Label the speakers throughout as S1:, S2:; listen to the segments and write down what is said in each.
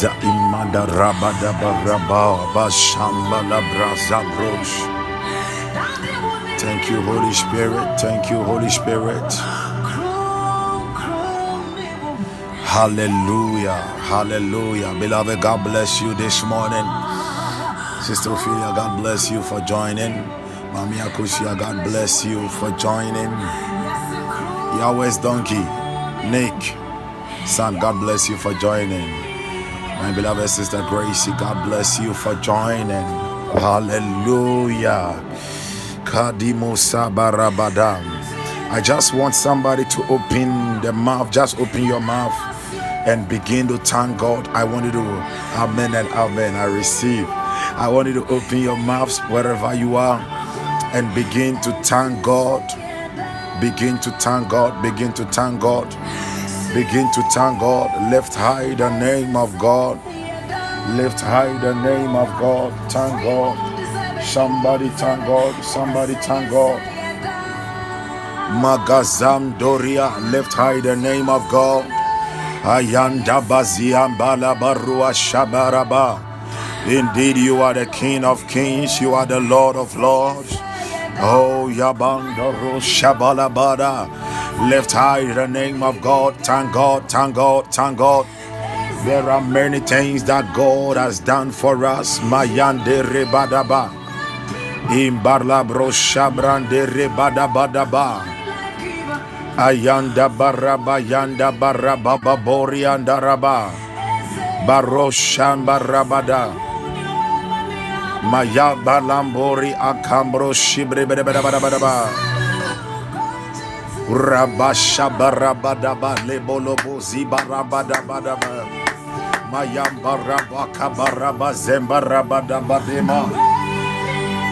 S1: Imanda rabada baraba bashamba la braza brosh. Thank you, Holy Spirit. Thank you, Holy Spirit. Hallelujah. Hallelujah. Beloved, God bless you this morning. Sister Ophelia, God bless you for joining. Mami Akushia, God bless you for joining. Yahweh's donkey, Nick, son, God bless you for joining. My beloved sister Gracie, God bless you for joining. Hallelujah. Kadimo Sabarabadam. I just want somebody to open the mouth. Just open your mouth and begin to thank God. I want you to, Amen and Amen. I receive. I want you to open your mouths wherever you are and begin to thank God. Begin to thank God. Begin to thank God. Begin to thank God. Lift high the name of God. Lift high the name of God. Thank God. Somebody thank God. Somebody thank God. Magazam Doria. Lift high the name of God. Ayanda Baziam Balabarua Shabaraba. Indeed, you are the King of Kings. You are the Lord of Lords. Oh, Yabandaro Shabalabada. Lift high the name of God. Thank God, thank God, thank God. There are many things that God has done for us. Mayande Rebadaba. Imbarla bro shabrande rebadabadaba. Ayanda baraba yanda baraba babori andaraba. Baroshamba rabada. Maya balambori akambro shibre bedabadabadaba. Rabasha barabadaba lebolobo zibarabadabadaba. Mayamba rabaka baraba zembarabadabadema.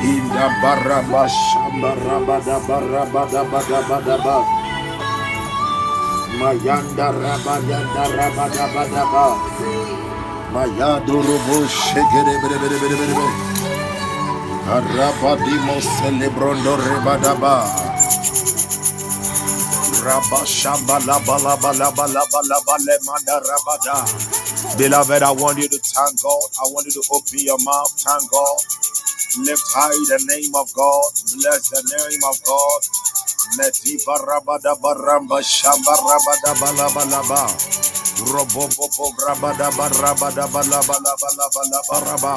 S1: Inda baraba shamba rabada barabada badabadaba. Mayanda rabada rabada badaba. Mayado robo shegere bere bere bere bere bere. Arabadimo celebrondo rebadaba. Beloved, I want you to thank God. I want you to open your mouth. Thank God. Lift high the name of God. Bless the name of God. Metiba rabada baramba shamba rabada balaba laba. Robobobo rabada barabada balaba laba laba laba raba.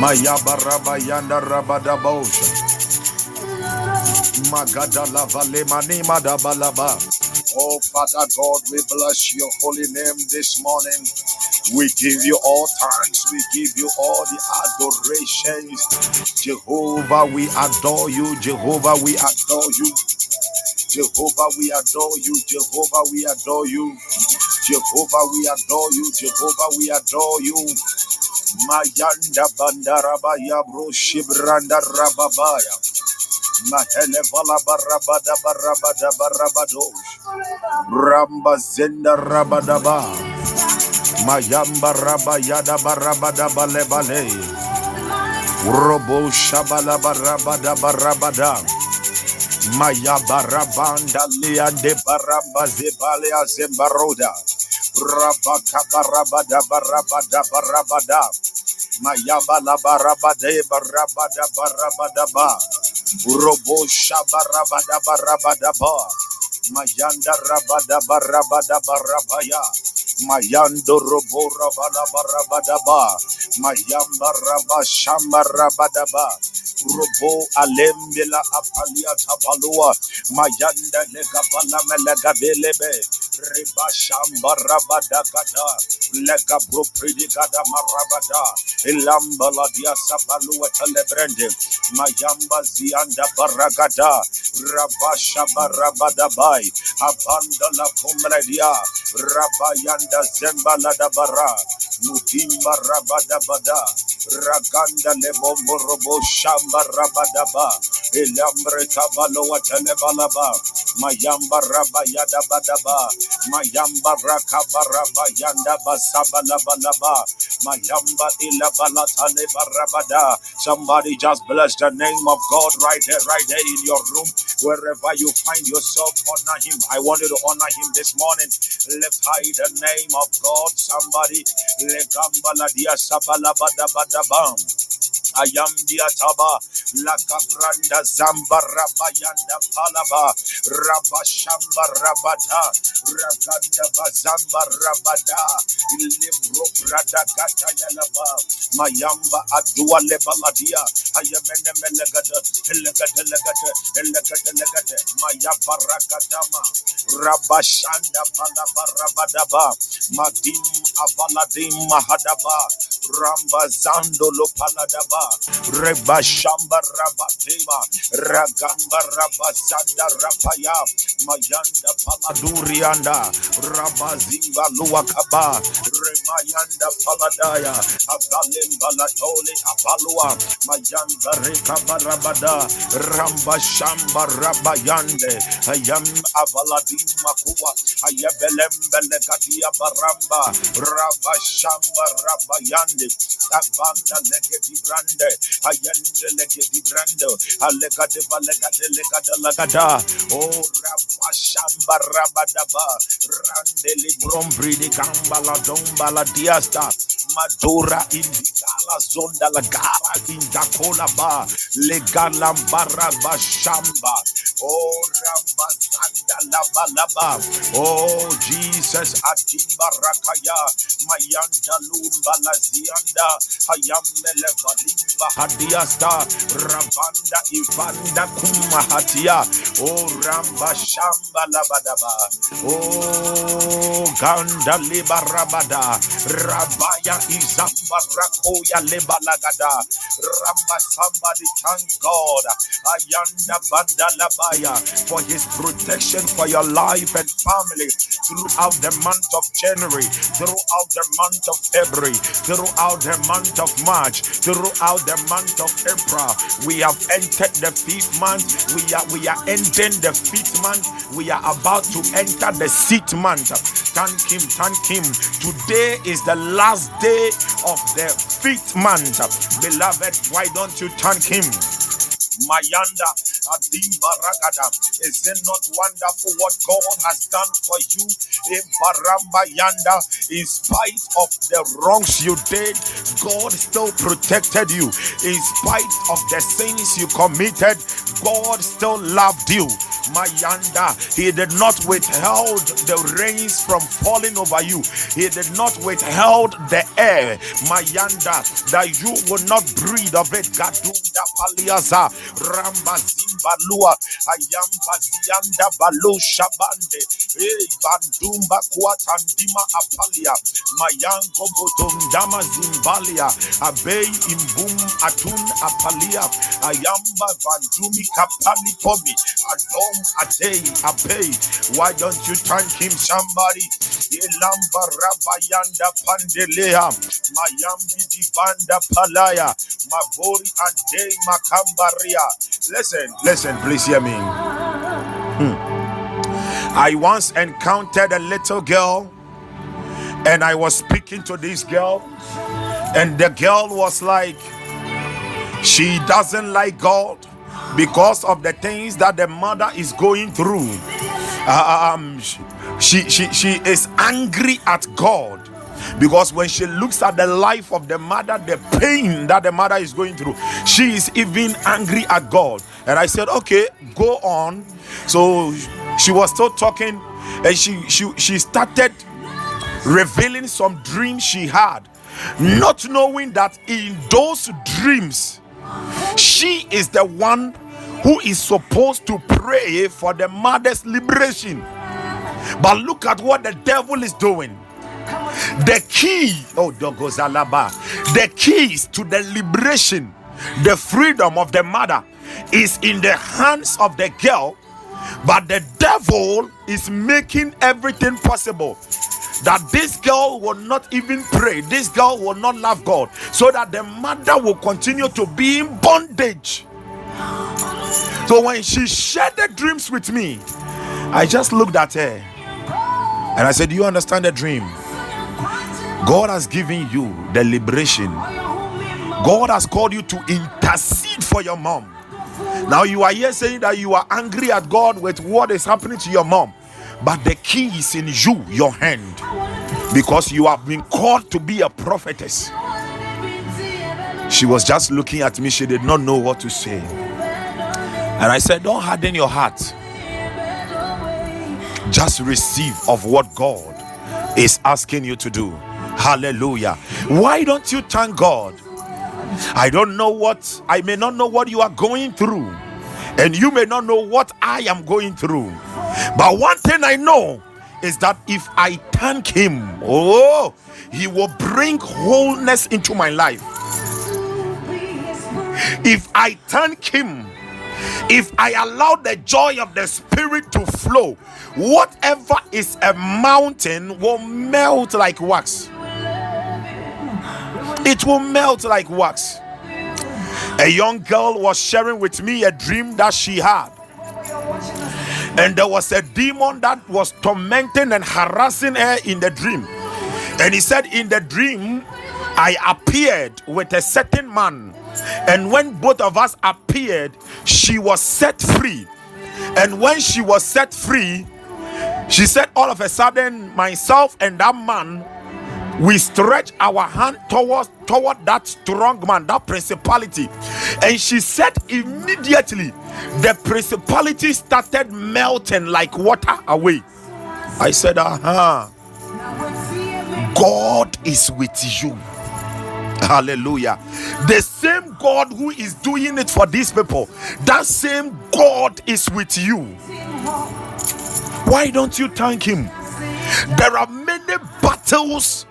S1: Maya baraba yanda rabada bosha. Oh, Father God, we bless your holy name this morning. We give you all thanks. We give you all the adorations. Jehovah, we adore you. Jehovah, we adore you. Jehovah, we adore you. Jehovah, we adore you. Jehovah, we adore you. Jehovah, we adore you. Mayanda bandaraba yabro shibranda rababaya. Mahele vala barabada barabada barabado. Ramba zenda rabadaba. Mayamba rabayada barabada balebale. Robo shabala barabada barabada. Maya barabanda liande baramba zebalia zembaroda. Rabaka barabada barabada barabada. Maya bala barabade barabada barabada ba. Robo shabarabada barabada ba. Mayanda rabada barabada barabaya. Mayando robo rabada barabada ba. Mayamba raba shamba rabada ba. Robo alembela apalia tabalua. Mayanda lega bala. Reba shamba rabada gada. Lega bro pridi gada marabada. Ilambala dia sabalua telebrende. Mayamba zianda baragada. Rabasha barabada bai. Abanda la kumredia. Rabayanda zembala da bara. Mutimba rabada bada. Raganda lebombo robo shamba rabada ba. Ilambre tabalo watelebalaba. Mayamba rabayada badaba. Mayamba rakabaraba yanda basabalabalaba. Mayamba ilabalatane barabada. Somebody just bless the name of God right there, right there in your room, wherever you find yourself. Honor Him. I want you to honor Him this morning. Lift high the name of God. Somebody. Le Legambaladia sabalabadabadabam. Ayam diataba lakabranda zamba rabayanda palaba rabashamba rabata rakanda bazamba rabada prada kata yalaba mayamba adua lebaladia ayamene melegada elegada legada elegada legada mayaba rakadama rabashanda palaba rabadaba madim avaladim mahadaba ramba zando lo paladaba reba shamba rabateba ragamba rabazanda rapaya mayanda paladurianda rabazimba luakaba remayanda paladaya avalim balatole apalua mayanda rekaba rabada ramba shamba rabayande ayam avaladim makua ayabelem belekadia baramba rabashamba rabayande abanda legedi brande. Ayende legedi brando alegade valegade legada lagada oh rabashamba rabadaba rande librom bridi gambala dombala diasta. Madura indicala zonda la gara indacola ba. Legala baraba shamba. Oh ramba zanda laba oh Jesus adimba rakaya. Mayanda lumba lazianda hayamele valimba hadiasta rabanda ivanda kumahatia. Oh ramba shamba labadaba. Oh ganda libarabada rabaya izamba rakoya lebalagada ramba somebody thank God. Ayanda banda labaya. For his protection for your life and family throughout the month of January throughout the month of February throughout the month of March throughout the month of April. We have entered the fifth month. We are we are ending the fifth month. We are about to enter the sixth month. Thank him thank him. Today is the last day of the fifth month. Beloved why don't you thank him Mayanda Adim Baragada. Is it not wonderful what God has done for you in Baramba Yanda? In spite of the wrongs you did, God still protected you. In spite of the sins you committed, God still loved you. Mayanda, He did not withhold the rains from falling over you. He did not withhold the air, Mayanda, that you would not breathe of it. Gadunda Paliaza, Ramba Zimbalua, Ayamba Zianda Balu Shabande, Hey Bandumba Kuatandima Apalia, Mayango Botundama Zimbalia, Abei Imbum Atun Apalia, Ayamba Vandumi Kapali Pomi, Adom Atei Abei. Why don't you thank him, somebody? Elamba Rabayanda Pandelea, Mayambi Divanda Palaya, Mabori Ante Makambaria. Listen, listen, please hear me. Hmm. I once encountered a little girl, and I was speaking to this girl, and the girl was like, she doesn't like God because of the things that the mother is going through. Um, she, she, she is angry at God because when she looks at the life of the mother, the pain that the mother is going through, she is even angry at God. And I said, Okay, go on. So she was still talking, and she she she started revealing some dreams she had, not knowing that in those dreams, she is the one who is supposed to pray for the mother's liberation. But look at what the devil is doing. The key, oh Dogozalaba, the keys to the liberation, the freedom of the mother is in the hands of the girl, but the devil is making everything possible that this girl will not even pray, this girl will not love God, so that the mother will continue to be in bondage. So when she shared the dreams with me, I just looked at her and I said, Do you understand the dream? God has given you the liberation. God has called you to intercede for your mom. Now you are here saying that you are angry at God with what is happening to your mom. But the key is in you, your hand. Because you have been called to be a prophetess. She was just looking at me, she did not know what to say. And I said, Don't harden your heart. Just receive of what God is asking you to do. Hallelujah. Why don't you thank God? I don't know what, I may not know what you are going through, and you may not know what I am going through. But one thing I know is that if I thank Him, oh, He will bring wholeness into my life. If I thank Him, if I allow the joy of the Spirit to flow, whatever is a mountain will melt like wax. It will melt like wax. A young girl was sharing with me a dream that she had. And there was a demon that was tormenting and harassing her in the dream. And he said, In the dream, I appeared with a certain man and when both of us appeared, she was set free. And when she was set free, she said, All of a sudden, myself and that man, we stretch our hand towards toward that strong man, that principality. And she said, immediately, the principality started melting like water away. I said, Aha. God is with you. Hallelujah. The same God who is doing it for these people, that same God is with you. Why don't you thank Him? There are many battles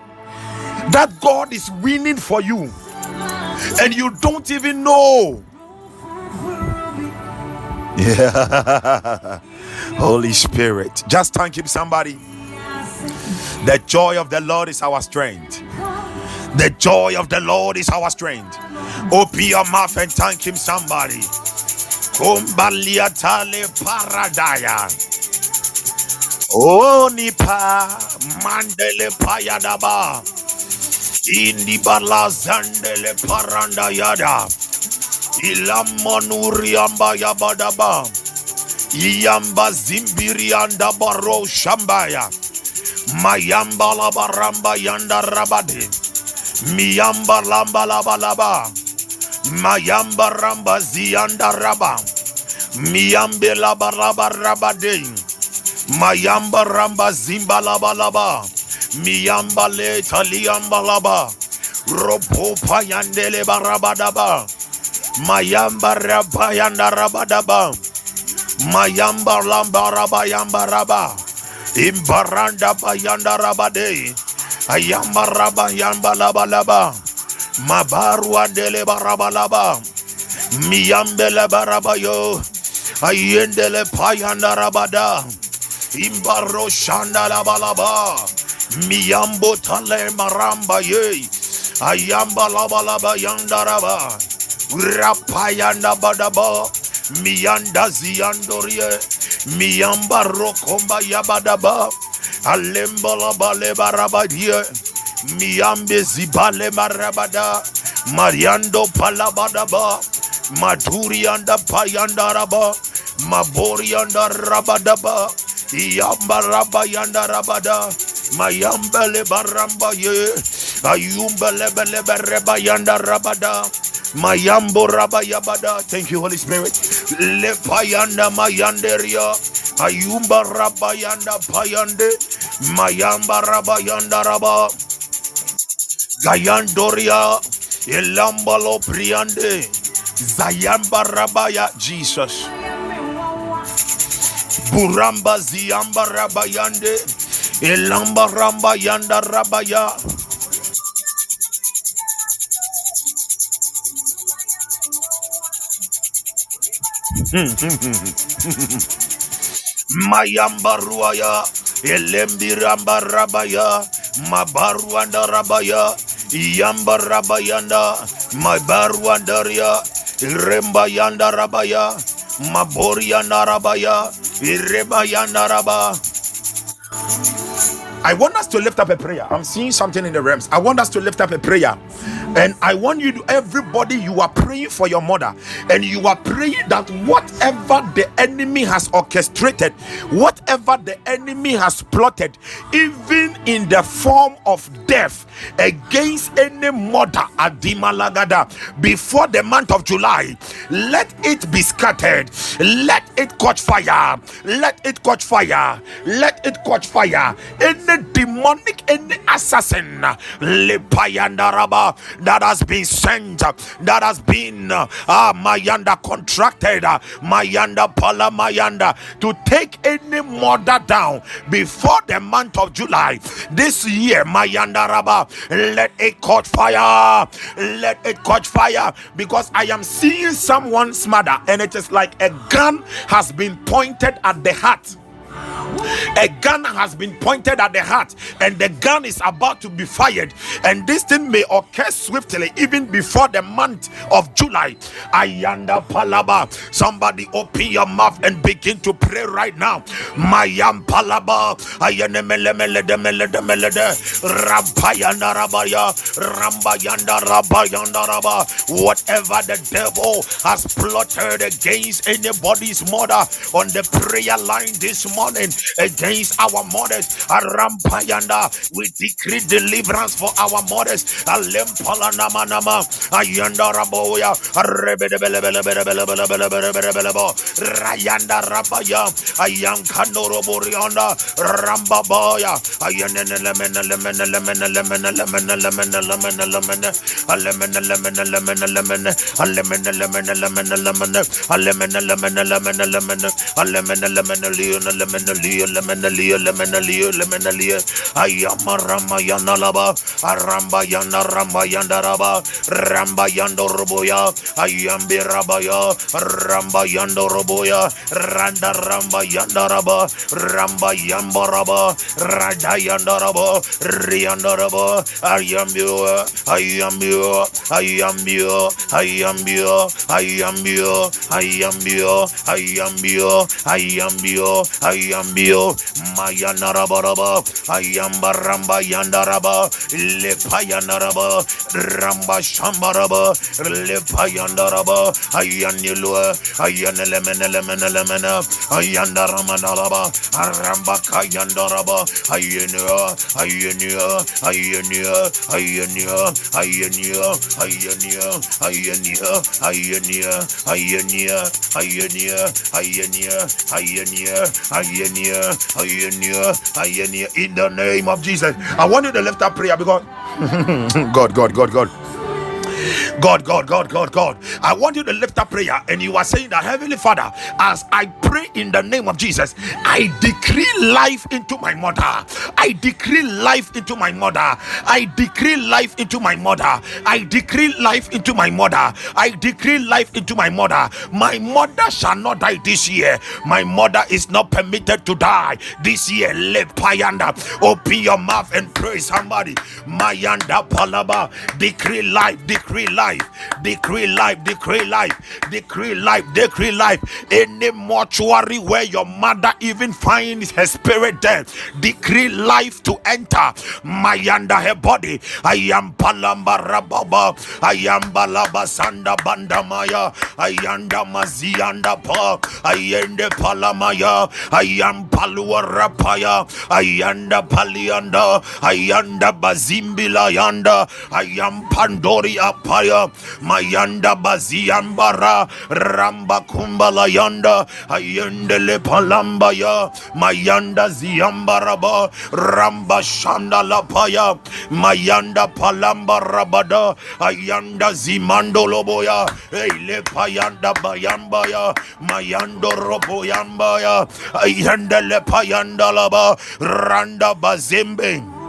S1: that God is winning for you, and you don't even know. Yeah, Holy Spirit, just thank Him, somebody. The joy of the Lord is our strength. The joy of the Lord is our strength. Open your mouth and thank Him, somebody. Kumbaliatale paradaya. Onipa mandele payadaba. Indi bala zandele paranda yada. Ilamonuri amba yabadaba. Iyamba zimbiri anda baro shambaya. Mayamba la baramba yanda rabadi. Miyamba lamba laba laba. Mayamba ramba zianda raba. Miyambe laba laba raba de. Mayamba ramba zimba laba laba miyambale taliambalaba ropopa yandele barabadaba. Mayamba raba yanda rabadaba mayamba lamba raba yamba raba imbaranda bayanda rabade ayamba raba yamba laba laba mabaru andele barabalaba. Miyambele barabayo. Ayendele payanda rabada imbaro shanda laba laba Miyambo Tale Maramba Ye. Ayamba Labalaba Yandaraba. Rapayanda Badaba. Miyanda Ziandorie. Miyamba Rokomba Yabadaba. Alemba Labaleba Rabadie. Miyambe Zibale Marabada. Mariando Palabadaba. Maturi anda payanda raba. Mabori anda rabadaba. Yamba raba yanda rabada. Mayambele baramba ye. Ayumbele bele bereba yanda rabada. Mayambo rabayabada. Thank you, Holy Spirit. Lepayanda mayanderia. Ayumba rabayanda payande. Mayamba rabayanda raba. Gayandoria. Elambalo priande. Zayamba rabaya. Jesus. Buramba ziyamba rabayande. Elamba ramba yanda rabaya. Mayamba ruaya. Elembi ramba rabaya. Mabaruanda rabaya. Yamba rabayanda. Mabaruandaria. Remba yanda rabaya. Mabori yanda rabaya. Ireba yanda raba. I want us to lift up a prayer. I'm seeing something in the realms. I want us to lift up a prayer. And I want you to, everybody, you are praying for your mother. And you are praying that whatever the enemy has orchestrated, whatever the enemy has plotted, even in the form of death against any mother at Dimalagada before the month of July, let it be scattered. Let it catch fire. Let it catch fire. Let it catch fire. Any demonic, any assassin, Lepayandaraba, that has been sent, that has been uh, Mayanda contracted, uh, Mayanda Pala Mayanda to take any mother down before the month of July. This year, Mayanda Rabba, let it catch fire, let it catch fire because I am seeing someone's mother and it is like a gun has been pointed at the heart a gun has been pointed at the heart and the gun is about to be fired. And this thing may occur swiftly even before the month of july. Ayanda palaba somebody open your mouth and begin to pray right now. Mayam palaba rabayanda rabaya rambayanda rabayanda raba. Whatever the devil has plotted against anybody's mother on the prayer line this morning against our mothers. Arampayanda, we decree deliverance for our mothers. Alempala nama nama, ayanda raboya, Rayanda rabaya, ayankando roborianda, rambaboya, ayanene lemenalia lemenalia lemenalia lemenalia ayama rama yana laba aramba yana ramba yanda raba ramba yando roboya ayambe rabaya ramba yando roboya randa ramba yanda raba ramba yamba raba rada yanda raba rianda raba ayambio ayambio ayambio ayambio ayambio ayambio ayambio ayambio ayambio Bio, Mayanarabaraba, Ayambaramba Yandaraba, Lepayanaraba, Ramba Shambaraba, Lepayandaraba, Ayanilua, Ayanelemenelemena, Ayandaramanalaba, Aramba Kayandaraba, Ayenua, Ayenua, Ayenua, Ayenua, Ayenua, Ayenua, Ayenua, Ayenua, Ayenua, Ayenua, Ayenua, Ayenua, Ayenua, in the name of Jesus. I want you to lift up prayer because God, God, God, God. God, God, God, God, God. I want you to lift up prayer and you are saying that Heavenly Father, as I pray in the name of Jesus, I decree life into my mother. I decree life into my mother. I decree life into my mother. I decree life into my mother. I decree life into my mother. My mother shall not die this year. My mother is not permitted to die this year. Let Payanda open your mouth and pray somebody. Mayanda Palaba. Decree life, decree life, decree life, decree life, decree life, decree life. Any mortuary where your mother even finds her spirit there, decree life to enter. my Mayanda her body. I am Palamba Rababa. I am Balaba Sanda Bandamaya. I am Mazianda Pa. I am the Palamaya. I am Palua Rapaya. I am the Palianda. I am the Bazimbila Yanda. I am Pandori Apaya. Mayanda Baziambara. Ramba Kumbala Yanda. The Palambaya. Mayanda Ziambaraba. Ramba Shanda Lapaya. Mayanda Palamba Rabada. Ayanda Zimando Loboya. Ele Payanda Bayambaya. Mayando Roboyambaya. Ayanda Lepayanda Laba. Randa Bazimbe.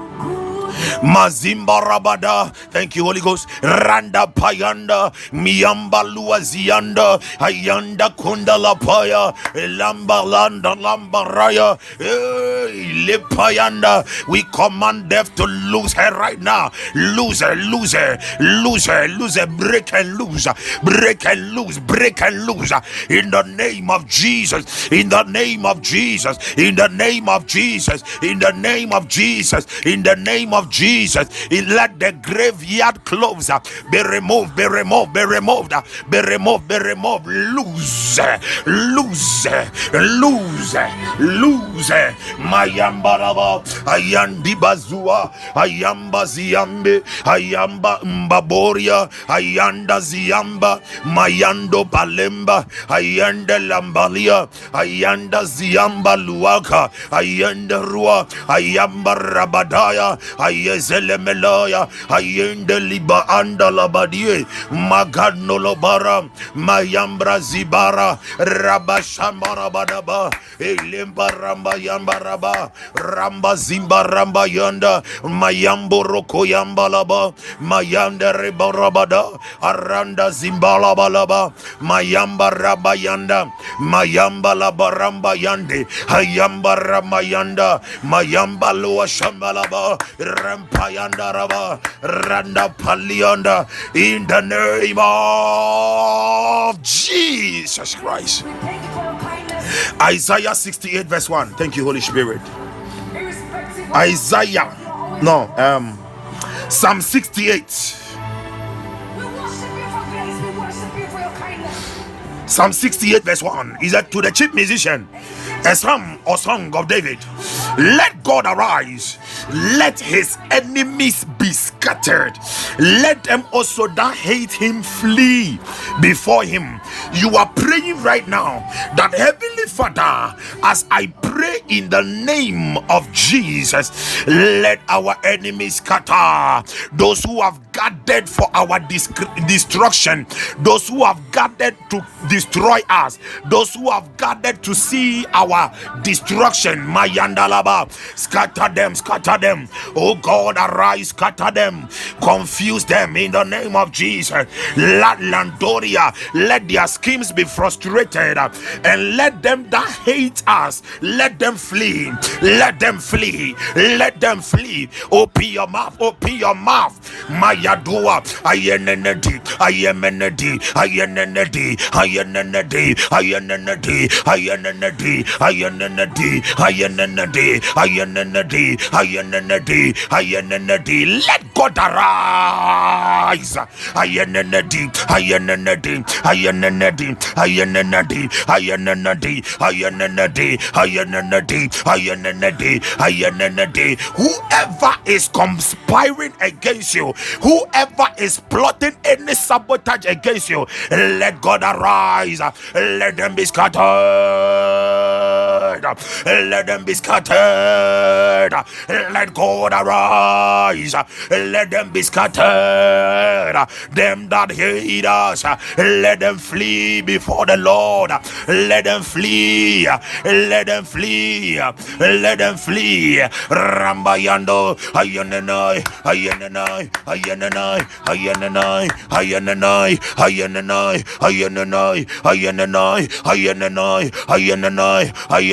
S1: Mazimba Rabada. Thank you, Holy Ghost. Randa Payanda. Miamba Luazianda. Ayanda Kundala Paya. Lamba Landa Lamba Raya. Lepayanda. We command death to lose her right now. Lose her, lose her, lose her, lose her. Break and lose. Break and lose. Break and lose. In the name of Jesus. In the name of Jesus. In the name of Jesus. In the name of Jesus. In the name of Jesus. Let the graveyard clothes be removed, be removed, be removed, be removed, be removed. Lose, lose, lose, lose. Mayambaraba, Ayandi Bazua, Ayamba Ziambe, Ayamba Mbaboria, Ayanda Ziamba, Mayando Balemba, Ayanda Lambalia, Ayanda Ziamba Luaka, Ayanda Rua, Ayamba Rabadaya, ayezele meloya ayende liba anda labadie magano lobara mayambra zibara rabashambara badaba elimba ramba yamba raba ramba zimba ramba yanda mayambo roko yamba laba mayanda reba rabada aranda zimbala mayamba raba yanda mayamba laba ramba yande ayamba rama yanda mayamba loa shambalaba In the name of Jesus Christ. Isaiah 68, verse 1. Thank you, Holy Spirit. Isaiah, no, um, Psalm 68. Psalm 68, verse 1 is that to the chief musician, a psalm or song of David. Let God arise let his enemies be scattered. Let them also that hate him flee before him. You are praying right now that Heavenly Father, as I pray in the name of Jesus, let our enemies scatter. Those who have gathered for our destruction, those who have gathered to destroy us, those who have gathered to see our destruction. Mayandalaba, scatter them, scatter them. Oh God, arise, scatter them, confuse them in the name of Jesus. La Landoria, let their schemes be frustrated and let them that hate us, let them flee, let them flee, let them flee. Open your mouth, open your mouth. Mayadua, ayenenedi, ayemenedi, ayenenedi, ayenenedi, ayenenedi, ayenenedi, ayenenedi, ayenenedi, ayenenedi, ayenenedi, ayenenedi. Ina D, let God arise. Ayenenedi, ayenenedi, ayenenedi, ayenenedi, ayenenedi, ayenenedi, ayenenedi, ayenenedi, ayenenedi. Whoever is conspiring against you, whoever is plotting any sabotage against you, let God arise, let them be scattered. Scattered. Let them be scattered. Let God arise. Let them be scattered. Them that hate us, let them flee before the Lord. Let them flee. Let them flee. Let them flee. Rambayando. Ayananai. Ayananai. Ayananai. Ayananai. Ayananai. Ayananai. Ayananai. Ayananai. Ayananai. Ayananai. Ayananai.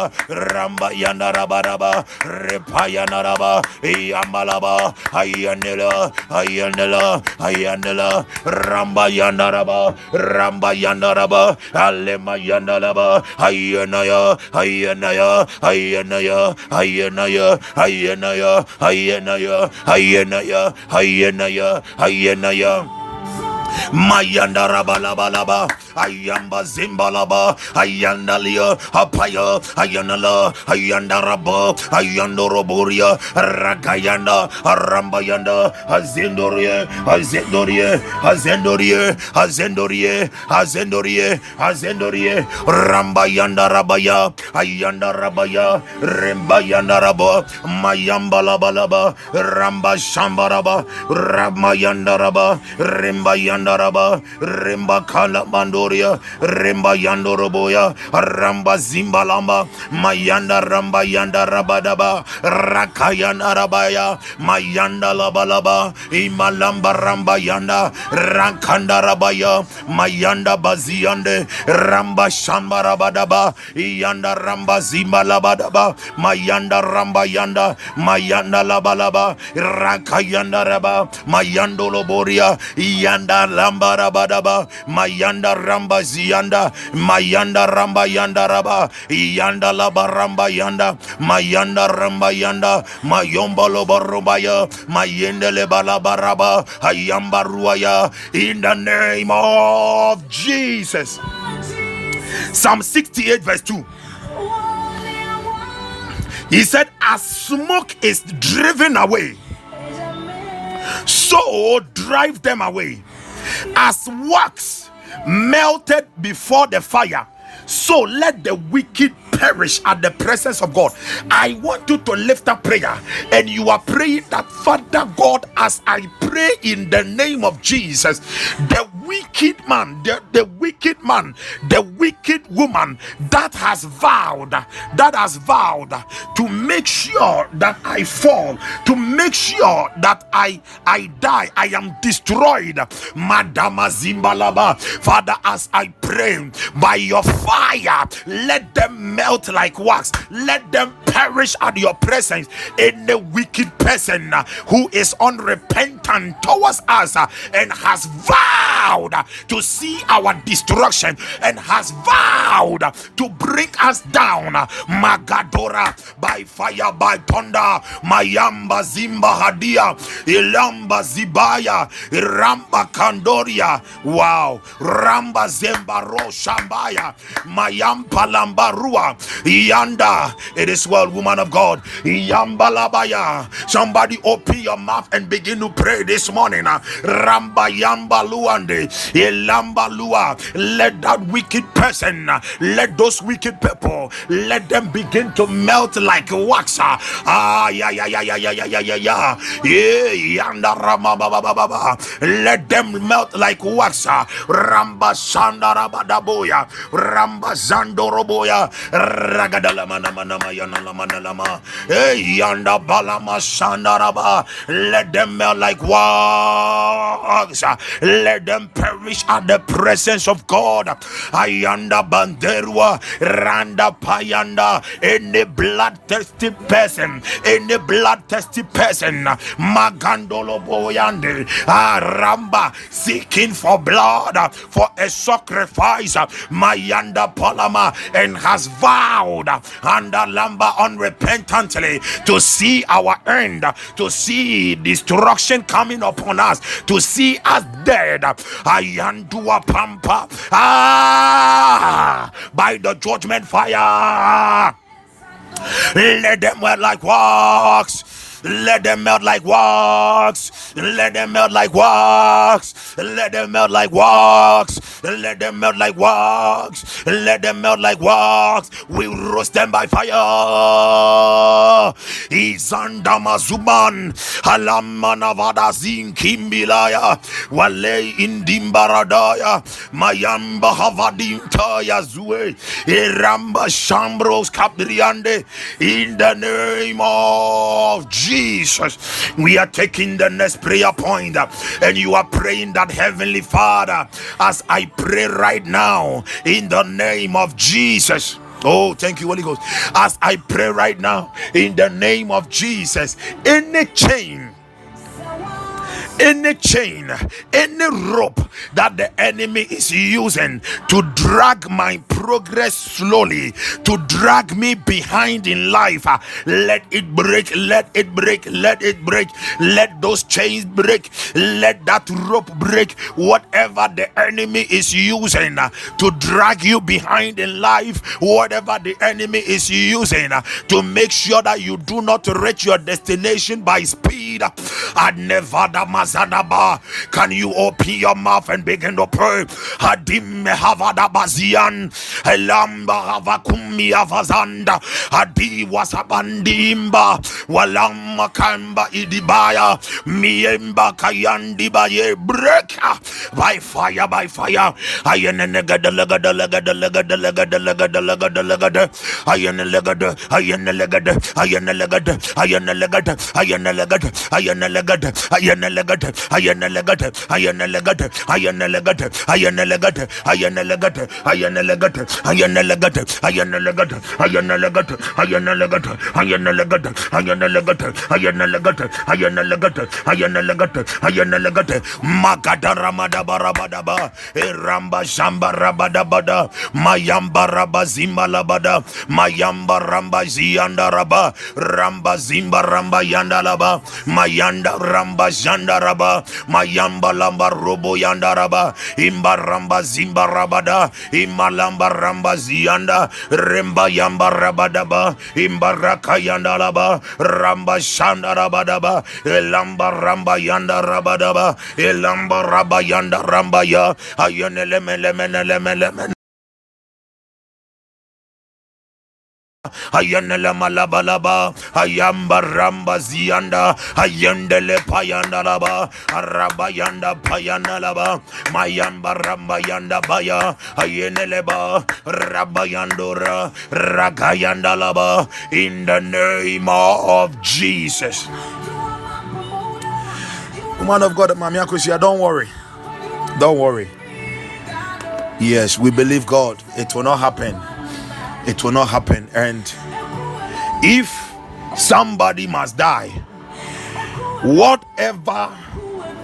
S1: Ramba yanaraba raba. Rambayana Rabaraba. Repayana Raba. Iyamalaba. Ayanela. Ayanela. Ayanela. Rambayana Raba. Rambayana Raba. alema Alemayana Raba. Ayanaya. Ayanaya. Ayanaya. Ayanaya. Ayanaya. Ayanaya. Ayanaya. Ayanaya. Ayanaya. Mayanda Rabalabalaba, Ayamba Zimbalaba, Ayandalia, Apaya, Ayanala, Ayandaraba, Ayandoroboria, Rakayanda, Arambayanda, Azendorie, Azendorie, Azendorie, Azendorie, Azendorie, Azendorie, Rambayanda Rabaya, Ayanda Rabaya, Rembayanda Raba, Mayambalabalaba, Ramba Shambaraba, Ramayanda Raba, Rembayanda Yandaraba, Remba Kala Mandoria, Remba Yandoroboya, Ramba Zimbalamba, Mayanda Ramba Yanda Rabadaba, Rakayana Rabaya, Mayanda Labalaba, Imalamba Ramba Yanda, Rankanda Rabaya, Mayanda Baziande, Ramba Shamba Rabadaba, Yanda Ramba Zimbalabadaba, Mayanda Ramba Yanda, Mayanda Labalaba, Rakayanda Raba, Mayando Loboria, Yanda lambara badaba mayanda ramba zianda mayanda ramba yanda raba. Yanda laba ramba yanda. Mayanda ramba yanda. Mayomba loba rubaya. Mayende le balaba raba. Ayamba ruaya in the name of Jesus. Psalm 68 verse 2 he said as smoke is driven away. So drive them away as wax melted before the fire. So let the wicked perish at the presence of God. I want you to lift up prayer and you are praying that Father God, as I pray in the name of Jesus, the wicked man, the, the wicked man, the wicked woman that has vowed, that has vowed to make sure that I fall, to make sure that I I die, I am destroyed. Madama Zimbalaba, Father, as I pray by your fire, let them melt like wax, let them perish at your presence. Any wicked person uh, who is unrepentant towards us uh, and has vowed vowed to see our destruction and has vowed to bring us down. Magadora by fire, by thunder. Mayamba Zimba Hadia, Ilamba Zibaya, Ramba Kandoria. Wow. Ramba Zembaro Shambaya, Mayampa Lambarua, Yanda. It is well, woman of God. Yamba Labaya. Somebody open your mouth and begin to pray this morning. Ramba Yamba Luande. Let that wicked person, let those wicked people, let them begin to melt like wax. Ah, yeah, yeah, yeah, yeah, yeah, yeah, yeah, yeah. Yeah, rama, ba, ba, ba, ba. Let them melt like wax. Ramba Sanda Rabadaboya, Ramba Zandoroboya, Let them melt like wax. Let them perish at the presence of God. Ayanda banderua randa payanda. Any bloodthirsty person, any bloodthirsty person, magandolo boyande. Aramba seeking for blood for a sacrifice, mayanda palama and has vowed under lumber unrepentantly to see our end, to see destruction coming upon us, to see us dead. Ayandua pampa. Ah, by the judgment fire. Let them wear like wax let them melt like wax. Let them melt like wax. Let them melt like wax. Let them melt like wax. Let them melt like wax. We roast them by fire. Izandama Zuban. Alamana Vadazin Kimbilaya. Wale Indimbaradaya. Mayamba Havadintaya Zue. Iramba Shambros Capriande. In the name of Jesus. Jesus. We are taking the next prayer point, and you are praying that Heavenly Father, as I pray right now in the name of Jesus. Oh, thank you, Holy Ghost. As I pray right now in the name of Jesus, any chain any chain, any rope that the enemy is using to drag my progress slowly, to drag me behind in life, uh, let it break, let it break, let it break, let those chains break, let that rope break. Whatever the enemy is using uh, to drag you behind in life, whatever the enemy is using uh, to make sure that you do not reach your destination by speed, at Nevada Hazadaba. Can you open your mouth and begin to pray? Hadim Havadabazian, Elamba Havakumi Avazanda, Hadi Wasabandimba, Walamba Kamba Idibaya, Miemba Kayandibaye, break by fire, by fire. Ayan legad, ayan legad, ayan legad, ayan legad, Ayanegada Legada Legada Legada Legada Legada Legada Legada, Ayanegada, Ayanegada, Ayanegada, Ayanegada, Ayanegada, Ayanegada, Ayanelagate, Ayanelagate, Ayanelagate, Ayanelagate, Ayanelagate, Ayanelagate, Ayanelagate, Ayanelagate, Ayanelagate, Ayanelagate, Ayanelagate, Ayanelagate, Ayanelagate, Ayanelagate, Ayanelagate, Ayanelagate, Ayanelagate, Magadara Madabarabadaba, Ramba Shamba Rabadabada, Mayamba Rabazimba Labada, Mayamba Ramba Zianda Raba, Ramba Zimba Ramba Yandalaba, Mayanda ramba jandaraba mayamba lamba robo yandaraba imba ramba zimba rabada imalamba ramba zianda remba yamba rabadaba imba raka yandalaba ramba shandarabadaba elamba ramba yanda rabadaba elamba raba yanda ramba ya ayenelemelemenelemen ayanele malabalaba ayamba ramba zianda ayendele payanda laba arabayanda payanda laba mayamba ramba yanda baya ayenele ba rabayandora ragayanda laba in the name of Jesus. Woman of God Mami Akosia don't worry. Don't worry. Yes we believe God. It will not happen it will not happen. And if somebody must die, whatever,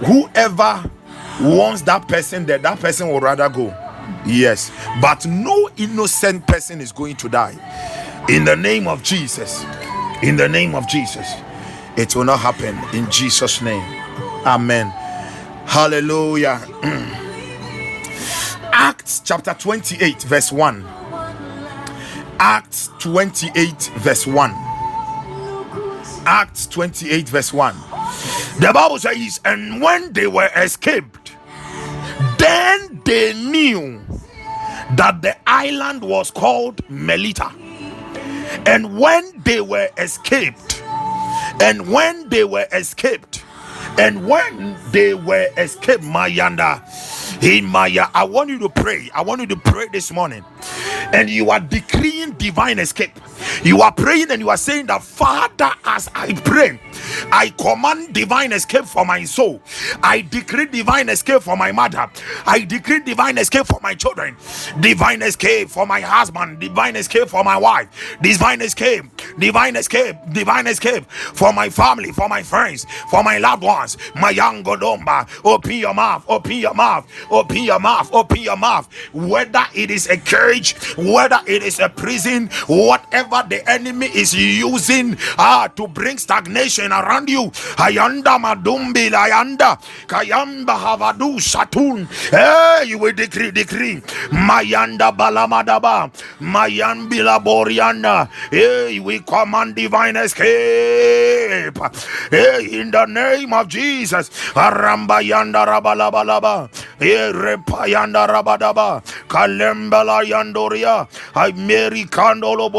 S1: whoever wants that person there, that person will rather go. Yes, but no innocent person is going to die. In the name of Jesus, in the name of Jesus, it will not happen in Jesus' name. Amen. Hallelujah. Acts chapter 28, verse 1. Acts 28, verse 1. Acts 28, verse 1. The Bible says, And when they were escaped, then they knew that the island was called Melita. And when they were escaped, and when they were escaped, and when they were escaped, Mayanda, in Maya, I want you to pray. I want you to pray this morning and you are decreeing divine escape. You are praying and you are saying that, Father, as I pray, I command divine escape for my soul. I decree divine escape for my mother. I decree divine escape for my children. Divine escape for my husband. Divine escape for my wife. Divine escape. Divine escape. Divine escape for my family, for my friends, for my loved ones. My young Godomba. Open your mouth. Open your mouth. Open your mouth. Open your mouth. Whether it is a cage, whether it is a prison, whatever the enemy is using ah, to bring stagnation around you. Ayanda madumbi layanda. Kayamba havadu satun. Hey, you will decree, decree. Mayanda balamadaba. Mayambila borianda. Hey, we command divine escape. Hey, in the name of Jesus. Aramba yanda rabalabalaba. Hey, repayanda rabadaba. Kalembala yandoria. I Mary Kandolo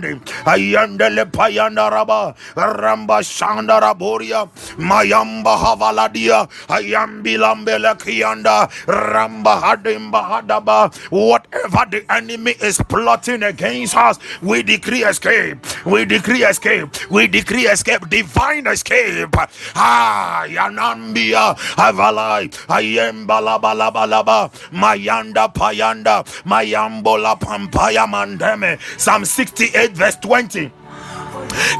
S1: Boriande. Ayandele payanda raba. Ramba shanda raboria. Mayamba havaladia. Ayambilambele kianda. Ramba hadimba hadaba. Whatever the enemy is plotting against us, we decree escape. We decree escape. We decree escape. Divine escape. Ah, Yanambia. Avalai. Ayembala balabalaba. Mayanda payanda. Mayambola pampaya mandeme. Psalm 68 verse 20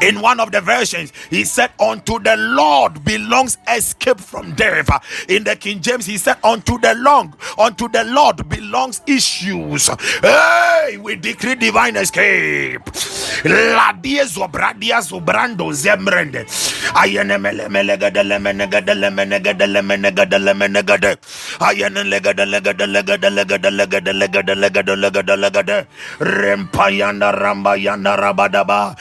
S1: in one of the versions, he said, Unto the Lord belongs escape from death. In the King James, he said, Unto the long, unto the Lord belongs issues. Hey, we decree divine escape. Ladie zobradia rabadaba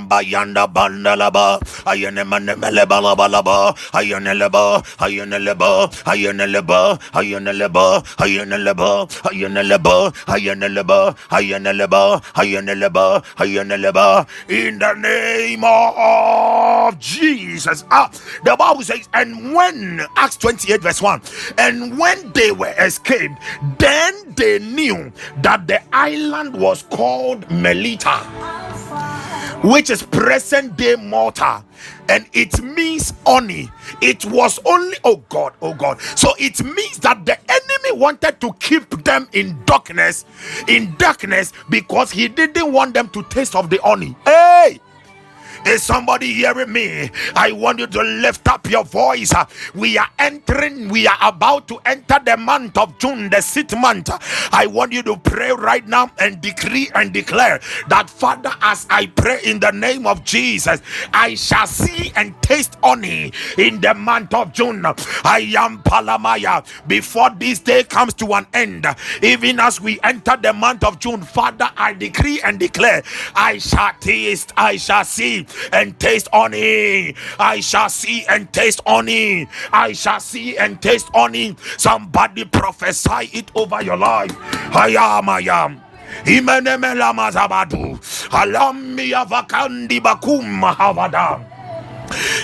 S1: ramba yanda bandalaba. Ayene mane mele balabalaba ayene leba ayene leba ayene leba ayene leba ayene leba ayene leba ayene leba ayene leba ayene leba ayene leba in the name of Jesus. Ah the bible says and when acts 28 verse 1 and when they were escaped then they knew that the island was called melita which is present day Malta, and it means only. It was only, oh God, oh God. So it means that the enemy wanted to keep them in darkness, in darkness, because he didn't want them to taste of the honey. Hey! Is somebody hearing me? I want you to lift up your voice. We are entering, we are about to enter the month of June, the sixth month. I want you to pray right now and decree and declare that, Father, as I pray in the name of Jesus, I shall see and taste honey in the month of June. I am Palamaya. Before this day comes to an end, even as we enter the month of June, Father, I decree and declare, I shall taste, I shall see and taste honey. I shall see and taste honey. I shall see and taste honey. Somebody prophesy it over your life. I am, I am. Imenemela mazabadu. Alami avakandi bakum havada.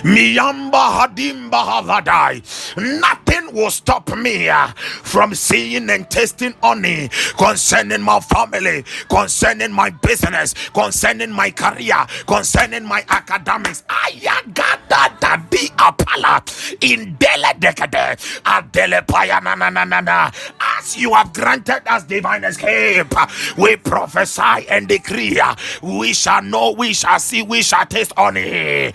S1: Miyamba Hadimba Havadai. Nothing will stop me uh, from seeing and tasting honey concerning my family, concerning my business, concerning my career, concerning my academics. Ayagada dadi apala in dele decade adele paya na na na na na. As you have granted us divine escape, we prophesy and decree. We shall know, we shall see, we shall taste honey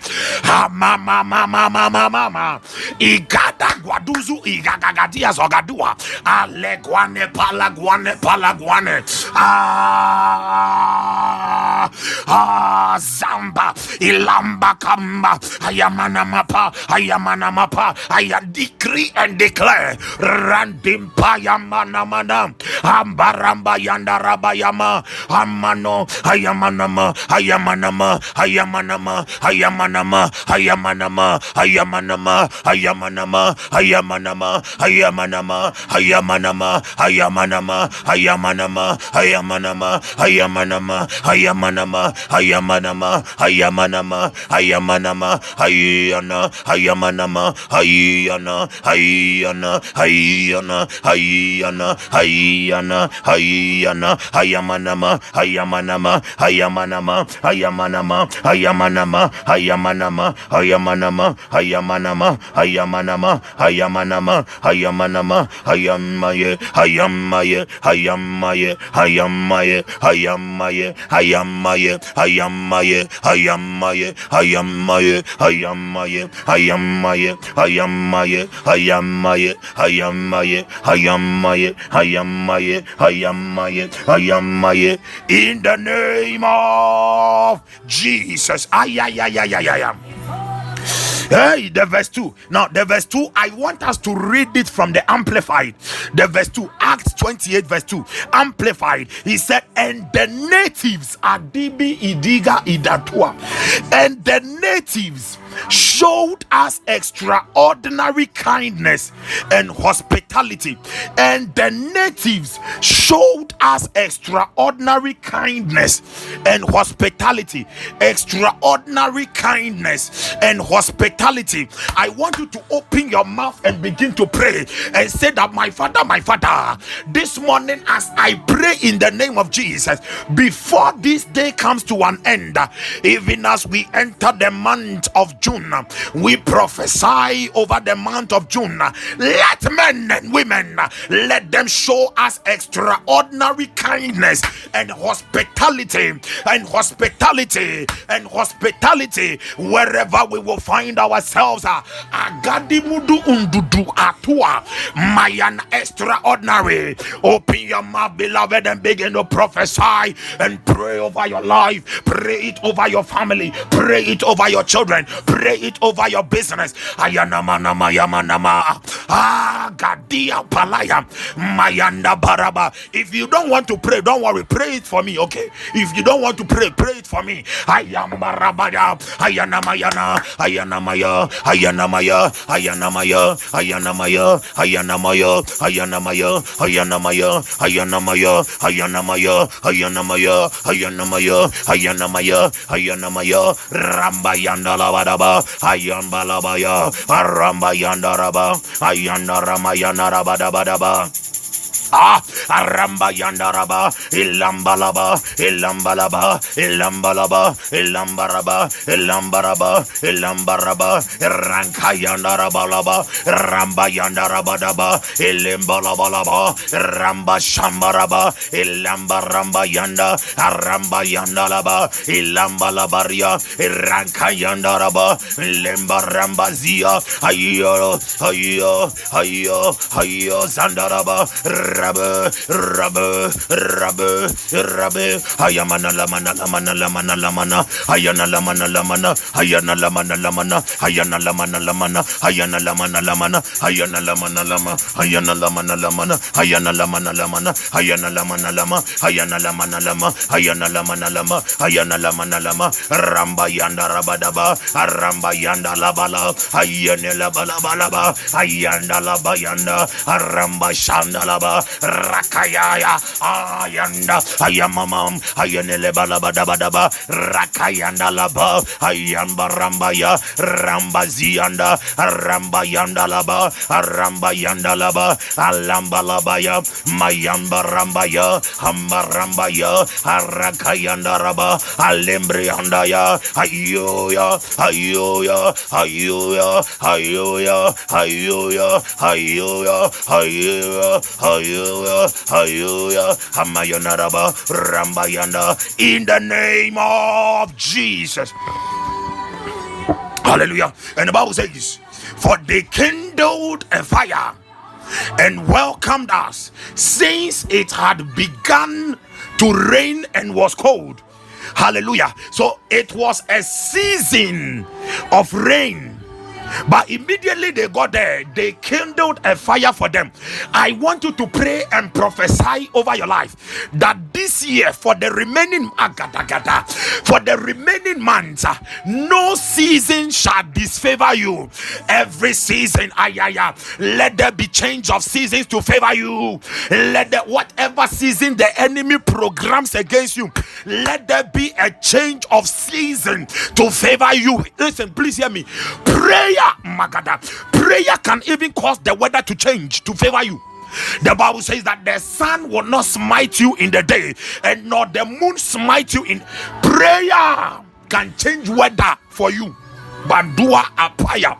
S1: mama mama mama mama igada guaduzu igagagadia zogadua. Ale guane pala guane pala guane ah, ah zamba ilamba kamba. Ayamana mapa ayamana mapa I decree and declare randim payamana mana ambaramba yandaraba yama amano ayamanama ayamanama ayamanama ayamanama ayamanama ayamanama ayamanama ayamanama ayamanama ayamanama ayamanama ayamanama ayamanama ayamanama ayamanama ayamanama ayamanama ayamanama hayana hayamanama hayana hayana hayana hayana hayana hayana hayamanama hayamanama hayamanama hayamanama hayamanama hayamanama hayamanama hayamanama hayamanama hayamanama hayamanama hayamaye hayamaye hayamaye hayamaye hayamaye hayamaye hayamaye hayamaye hayamaye hayamaye hayamaye hayamaye hayamaye hayamaye hayamaye hayamaye hayamaye hayamaye in the name of Jesus ay Hey, the verse 2. Now, the verse 2, I want us to read it from the Amplified. The verse 2, Acts 28, verse 2, Amplified. He said, And the natives, Adibi Idiga Idatua, and the natives showed us extraordinary kindness and hospitality, and the natives showed us extraordinary kindness and hospitality. Extraordinary kindness and hospitality. I want you to open your mouth and begin to pray and say that, My Father, my Father, this morning as I pray in the name of Jesus, before this day comes to an end, even as we enter the month of June, we prophesy over the month of June. Let men and women let them show us extraordinary kindness and hospitality and hospitality and hospitality wherever we will find ourselves. Ah, Agadimudu undudu atua mayan extraordinary. Open your mouth, beloved, and begin to prophesy and pray over your life. Pray it over your family. Pray it over your children. Pray it over your business. Ah. If you don't want to pray, don't worry. Pray it for me, okay? If you don't want to pray, pray it for me. Ayam Barabaya. Ayanamayana. Ayanamaya. Ayanamaya. Ayanamaya. Ayanamaya. Ayanamaya. Ayanamaya. Ayanamaya. Ayanamaya. Ayanamaya. Ayanamaya. Ayanamaya. Ayanamaya. Raba, Ayan Balabaya, Aramba Yandaraba, Ayandaramayana Rabadabadaba. Ah, aramba yandaraba, illambalaba, illambalaba, illambalaba, illambaraba, illambaraba, illambaraba, ranka yandarabalaba, ramba yandarabadaba, illimbalabalaba, ramba şambaraba, illambaramba yanda, aramba yandalaba, illambalabarya, ranka yandaraba, illambaramba ziya, hayyo, hayyo, hayyo, hayyo, zandaraba, Rabbe, Rabbe, Rabbe, Rabbe, Hayamana Lamana Lamana Lamana Lamana, Hayana Lamana Lamana, Hayana Lamana Lamana, Hayana Lamana Lamana, Hayana Lamana Lamana, Hayana Lamana Lama, Hayana Lamana Lamana, Hayana Lamana Lamana, Hayana Lamana Lama, Hayana Lamana Lama, Hayana Lamana Lama, Hayana Lamana Lama, Ramba Yanda Rabadaba, Aramba Yanda Labala, Hayana Labalabalaba, Hayanda Labayanda, Aramba Shanda Laba, rakayaya ayanda ayamamam ayanele balabadabadaba. Rakayanda laba ayamba rambaya rambazianda rambayanda laba rambayanda laba. Alamba labaya mayamba rambaya hamba rambaya arakayanda raba alembrianda ya ayoya ayoya ayoya ayoya ayoya ayoya ayoya ayoya Hallelujah. Hallelujah. Rambayanda. In the name of Jesus. Hallelujah. And the Bible says, For they kindled a fire and welcomed us since it had begun to rain and was cold. Hallelujah. So it was a season of rain but immediately they got there, they kindled a fire for them. I want you to pray and prophesy over your life that this year, for the remaining for the remaining months, uh, no season shall disfavor you. Every season, ayaya, let there be change of seasons to favor you. Let the whatever season the enemy programs against you, let there be a change of season to favor you. Listen, please hear me Prayer, Magada. Prayer can even cause the weather to change to favor you. The Bible says that the sun will not smite you in the day, and nor the moon smite you in prayer can change weather for you. Badua Apaya.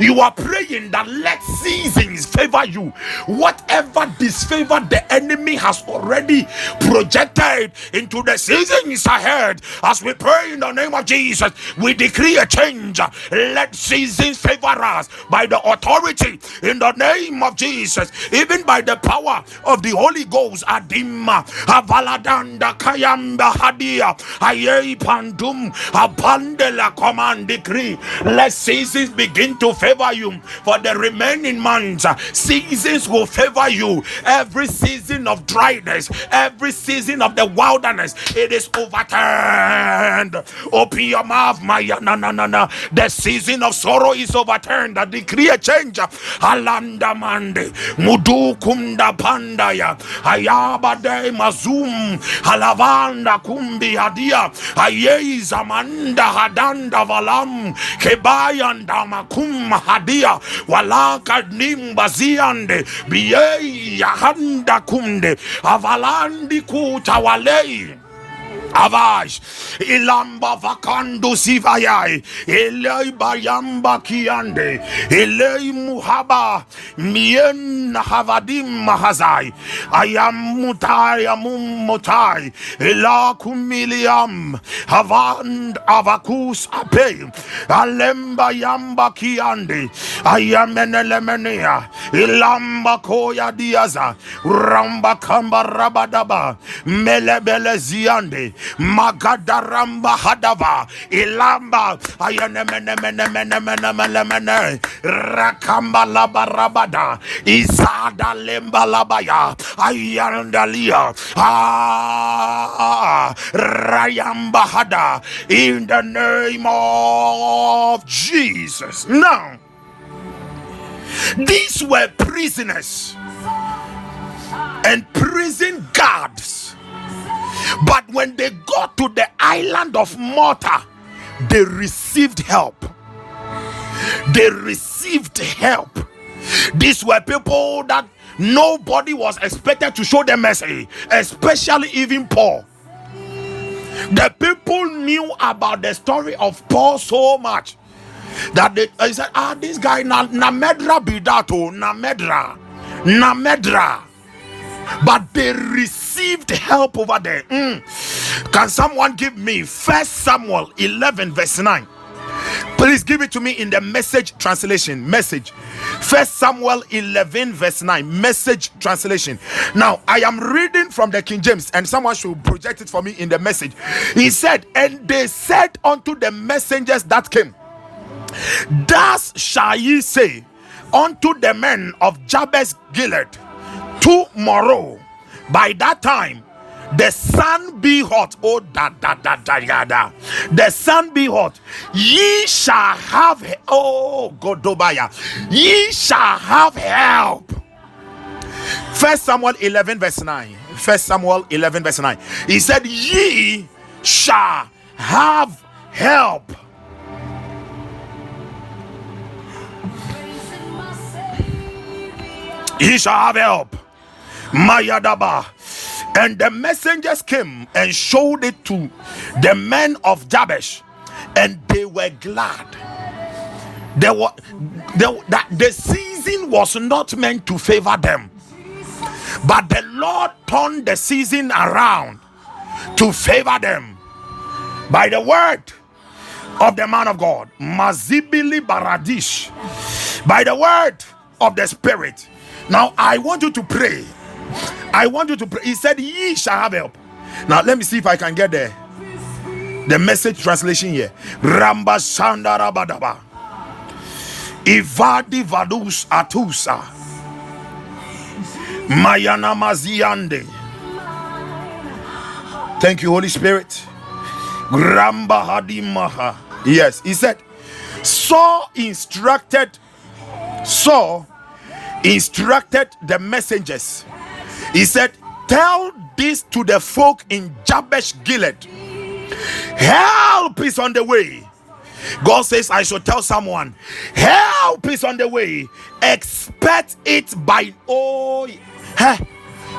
S1: You are praying that let seasons favor you. Whatever disfavor the enemy has already projected into the seasons ahead, as we pray in the name of Jesus, we decree a change. Let seasons favor us by the authority in the name of Jesus, even by the power of the Holy Ghost. Adima, Avaladanda, Kayamba, Hadia, Aye Pandum, Abandela, command decree let seasons begin to favor you for the remaining months. Seasons will favor you. Every season of dryness, every season of the wilderness, it is overturned. Open your mouth, my na na na na. The season of sorrow is overturned. I decree a change. Alanda mande, mudu kunda pandaya, ayabade mazum, alavanda kumbi hadia, ayei zamanda hadanda valam kebaya ndamakumhadia walakadimbaziande biyeyahandakunde avalandi kuutawalei Avash Ilamba Vakando Sivayai. Elei Bayamba Kiande. Elei Muhaba. Mien Havadim Mahazai. Ayam Mutai Amum Mutai. Ela Kumiliam. Havand Avakus Ape. Alemba Yamba Kiande. Ayamenelemenea Ilamba Koya Diaza. Ramba Kamba Rabadaba. Melebele Ziande Magadaramba Hadava Ilamba Ayanemenemenemenemenemene Rakamba Labarabada Izada Lemba Labaya Ayandalia Ah Rayamba Hada in the name of Jesus. Now these were prisoners and prison guards but when they got to the island of Malta, they received help. They received help. These were people that nobody was expected to show them mercy, especially even Paul. The people knew about the story of Paul so much that they, they said, Ah, this guy, na, Namedra Bidato, Namedra, Namedra but they received help over there. Mm. Can someone give me First Samuel 11, verse 9? Please give it to me in the message translation. Message. First Samuel 11, verse 9. Message translation. Now, I am reading from the King James, and someone should project it for me in the message. He said, And they said unto the messengers that came, Thus shall ye say unto the men of Jabesh Gilead, tomorrow. By that time the sun be hot. Oh da da da da da da. The sun be hot. Ye shall have oh godobaya. Ye shall have help. First samuel 11 verse 9 first samuel 11 verse 9 he said ye shall have help. Ye shall have help Mayadaba. And the messengers came and showed it to the men of Jabesh, and they were glad. There were, that the season was not meant to favor them, but the Lord turned the season around to favor them by the word of the man of God, Mazibili Baradish, by the word of the Spirit. Now I want you to pray I want you to pray. He said, Ye shall have help. Now, let me see if I can get there. the message translation here. Ramba Shandarabadaba. Ivadi Vadus Atusa. Mayana Maziande. Thank you, Holy Spirit. Ramba Hadimaha. Yes, he said, Saul instructed, Saul instructed the messengers he said, Tell this to the folk in Jabesh Gilead. Help is on the way. God says, I should tell someone, help is on the way. Expect it by oh, hey,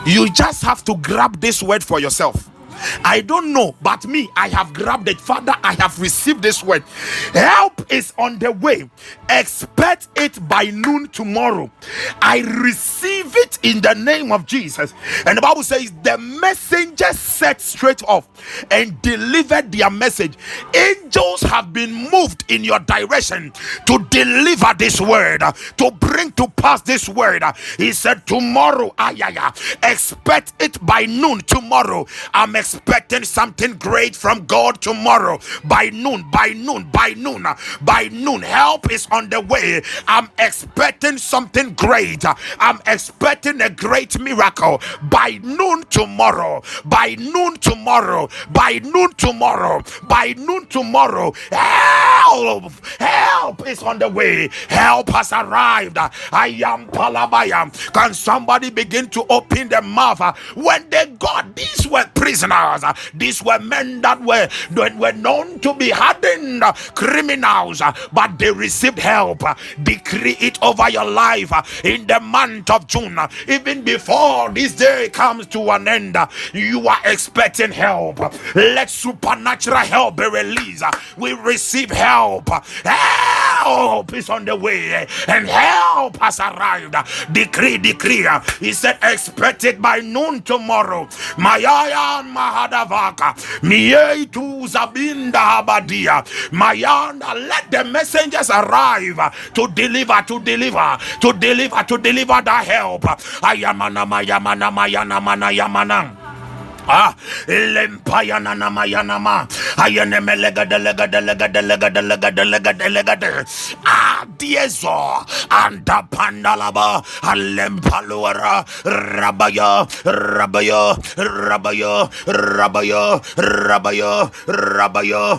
S1: you just have to grab this word for yourself. I don't know, but me, I have grabbed it. Father, I have received this word. Help is on the way. Expect it by noon tomorrow. I receive it in the name of Jesus. And the Bible says the messenger set straight off and delivered their message. Angels have been moved in your direction to deliver this word, to bring to pass this word. He said, Tomorrow, ayaya, expect it by noon tomorrow. I'm expecting something great from God tomorrow by noon, by noon, by noon, by noon. Help is on the way. I'm expecting something great. I'm expecting a great miracle by noon tomorrow. By noon tomorrow. By noon tomorrow. By noon tomorrow. Help! Help is on the way. Help has arrived. I am Palabaya. Can somebody begin to open the mouth? When they got these were prisoners, these were men that were, were known to be hardened criminals, but they received help. Decree it over your life in the month of June. Even before this day comes to an end, you are expecting help. Let supernatural help be released. We receive help. Help is on the way, and help has arrived. Decree, decree. He said, expect it by noon tomorrow. Mayaya Mahadavaka. Mietu Zabinda Habadia. Mayanda. Let the messengers arrive to deliver, to deliver, to deliver, to deliver the help. Ayamana Mayamana Mayana Mana Yamana. Ah, lempayana ma. Ayane melega delega delega delega delega delega delega de. Ah, dieso. Anda pandalaba. Alempaluara. Rabaya. Rabaya. Rabaya. Rabaya. Rabaya. Rabaya.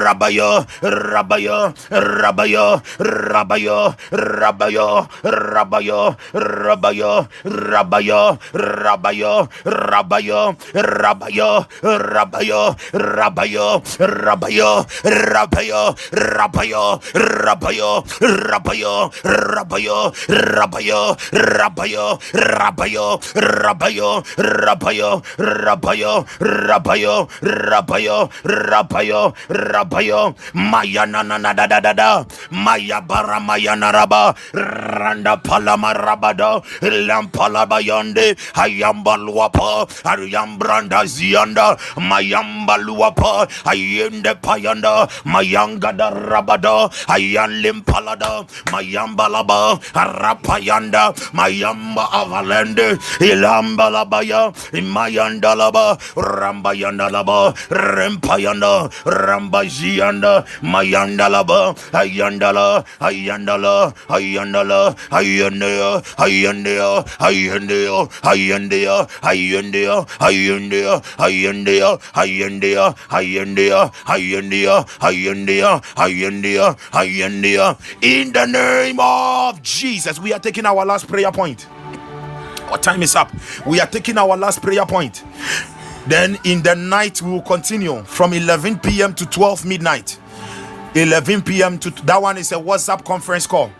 S1: Rabaya. Rabaya. Rabaya. Rabaya. Rabaya. Rabaya. Rabaya. Rabaya. Rabaya. Rabaya. Rabayo, Rabayo, Rabayo, Rabayo, Rabayo, Rabayo, Rabayo, Rabayo, Rabayo, Rabayo, Rabayo, Rabayo, Rabayo, Rabayo, Rabayo, Rabayo, Rabayo, Rabayo, Rabayo, Mayana na da da da da, Maya bara Mayana raba, Randa palama rabado, Lampala bayonde, Ayamba luapa, Ariambra Randa Zianda, Mayamba Luapa, Ayende Payanda, Mayanga da Rabada, Ayan Limpalada, Mayamba Laba, Arapayanda, Mayamba Avalende, Ilamba Labaya, Mayanda Laba, Rambayanda Laba, Rempayanda, Rambazianda, Mayanda Laba, Ayandala, Ayandala, Ayandala, Ayandea, Ayandea, Ayandea, Ayandea, Ayandea, Ayandea. India, India, India, India, India, India, India, India. In the name of Jesus, we are taking our last prayer point. Our time is up. We are taking our last prayer point. Then in the night we will continue from 11 p.m. to 12 midnight. 11 p.m. to that one is a WhatsApp conference call.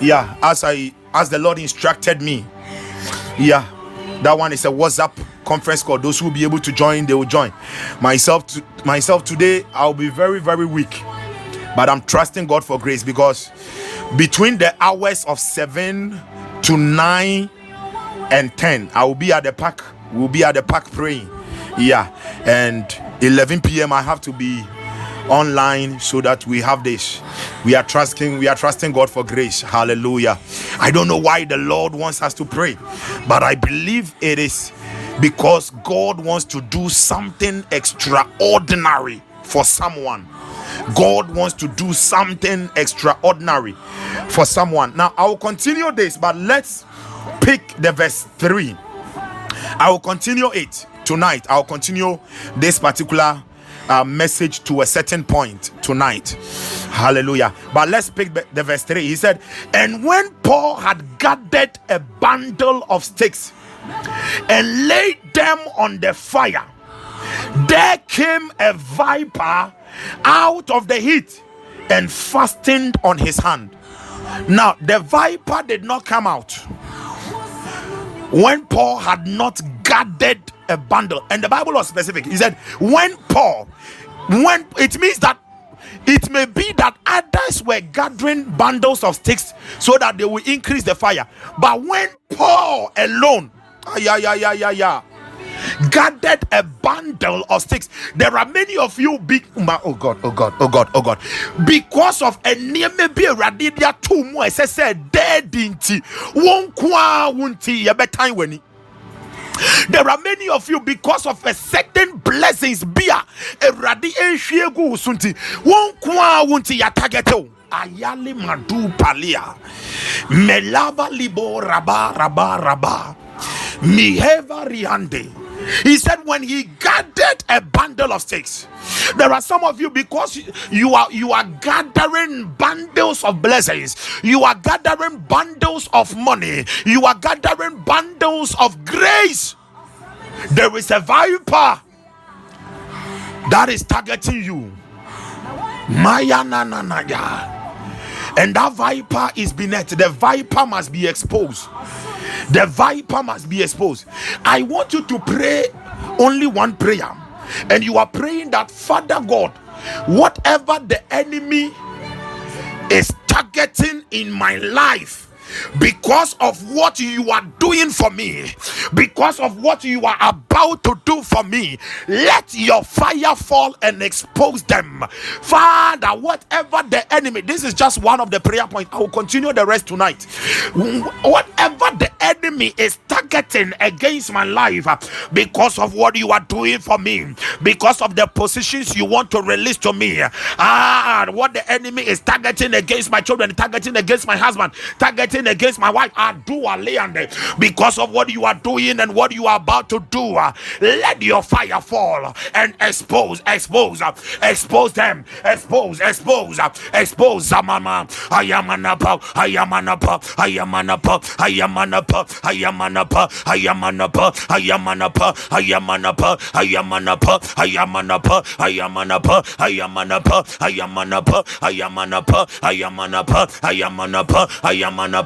S1: Yeah, as I as the Lord instructed me. Yeah, that one is a WhatsApp conference call. Those who will be able to join, they will join. Myself, to, myself today, I'll be very, very weak, but I'm trusting God for grace because between the hours of seven to nine and ten, I will be at the park. We'll be at the park praying. Yeah, and 11 p.m. I have to be online so that we have this we are trusting we are trusting god for grace hallelujah i don't know why the lord wants us to pray but i believe it is because God wants to do something extraordinary for someone. God wants to do something extraordinary for someone. Now, I will continue this, but let's pick the verse 3. I will continue it tonight. I'll continue this particular uh, message to a certain point tonight. Hallelujah. But let's pick the verse 3. He said, And when Paul had gathered a bundle of sticks, and laid them on the fire. There came a viper out of the heat and fastened on his hand. Now, the viper did not come out when Paul had not gathered a bundle. And the Bible was specific. He said, when Paul, when it means that it may be that others were gathering bundles of sticks so that they will increase the fire. But when Paul alone, yeah, yeah, yeah, yeah, yeah, gathered a bundle of sticks. There are many of you big oh God, oh God, oh God, oh God. Because of a near maybe a radidia two more I said dead inti won't kwa wunti ya time when there are many of you because of a certain blessings bia a radi ehwie gu sunti won kwa wunti ya target ayali madu palia. Melaba libo raba raba raba miheva he said, when he gathered a bundle of sticks, there are some of you because you are you are gathering bundles of blessings, you are gathering bundles of money, you are gathering bundles of grace. There is a viper that is targeting you. Maya na na na. And that viper is beneath. The viper must be exposed the viper must be exposed. I want you to pray only one prayer, and you are praying that Father God, whatever the enemy is targeting in my life because of what you are doing for me, because of what you are about to do for me, let your fire fall and expose them. Father, whatever the enemy, this is just one of the prayer points. I will continue the rest tonight. Whatever the enemy is targeting against my life because of what you are doing for me, because of the positions you want to release to me, ah, what the enemy is targeting against my children, targeting against my husband, targeting against my wife. Because of what you are doing and what you are about to do. Uh, let your fire fall and expose, expose, uh, expose them, expose, expose, uh, expose. Zamama, I am an up, I am an up, I am an up, I am an up, I am an up, I am an up, I am an up, I am an up, I am an up, I am an up, I am an up, I am an up, I am an up, I am an up, I am an up, I am an up, I am an up,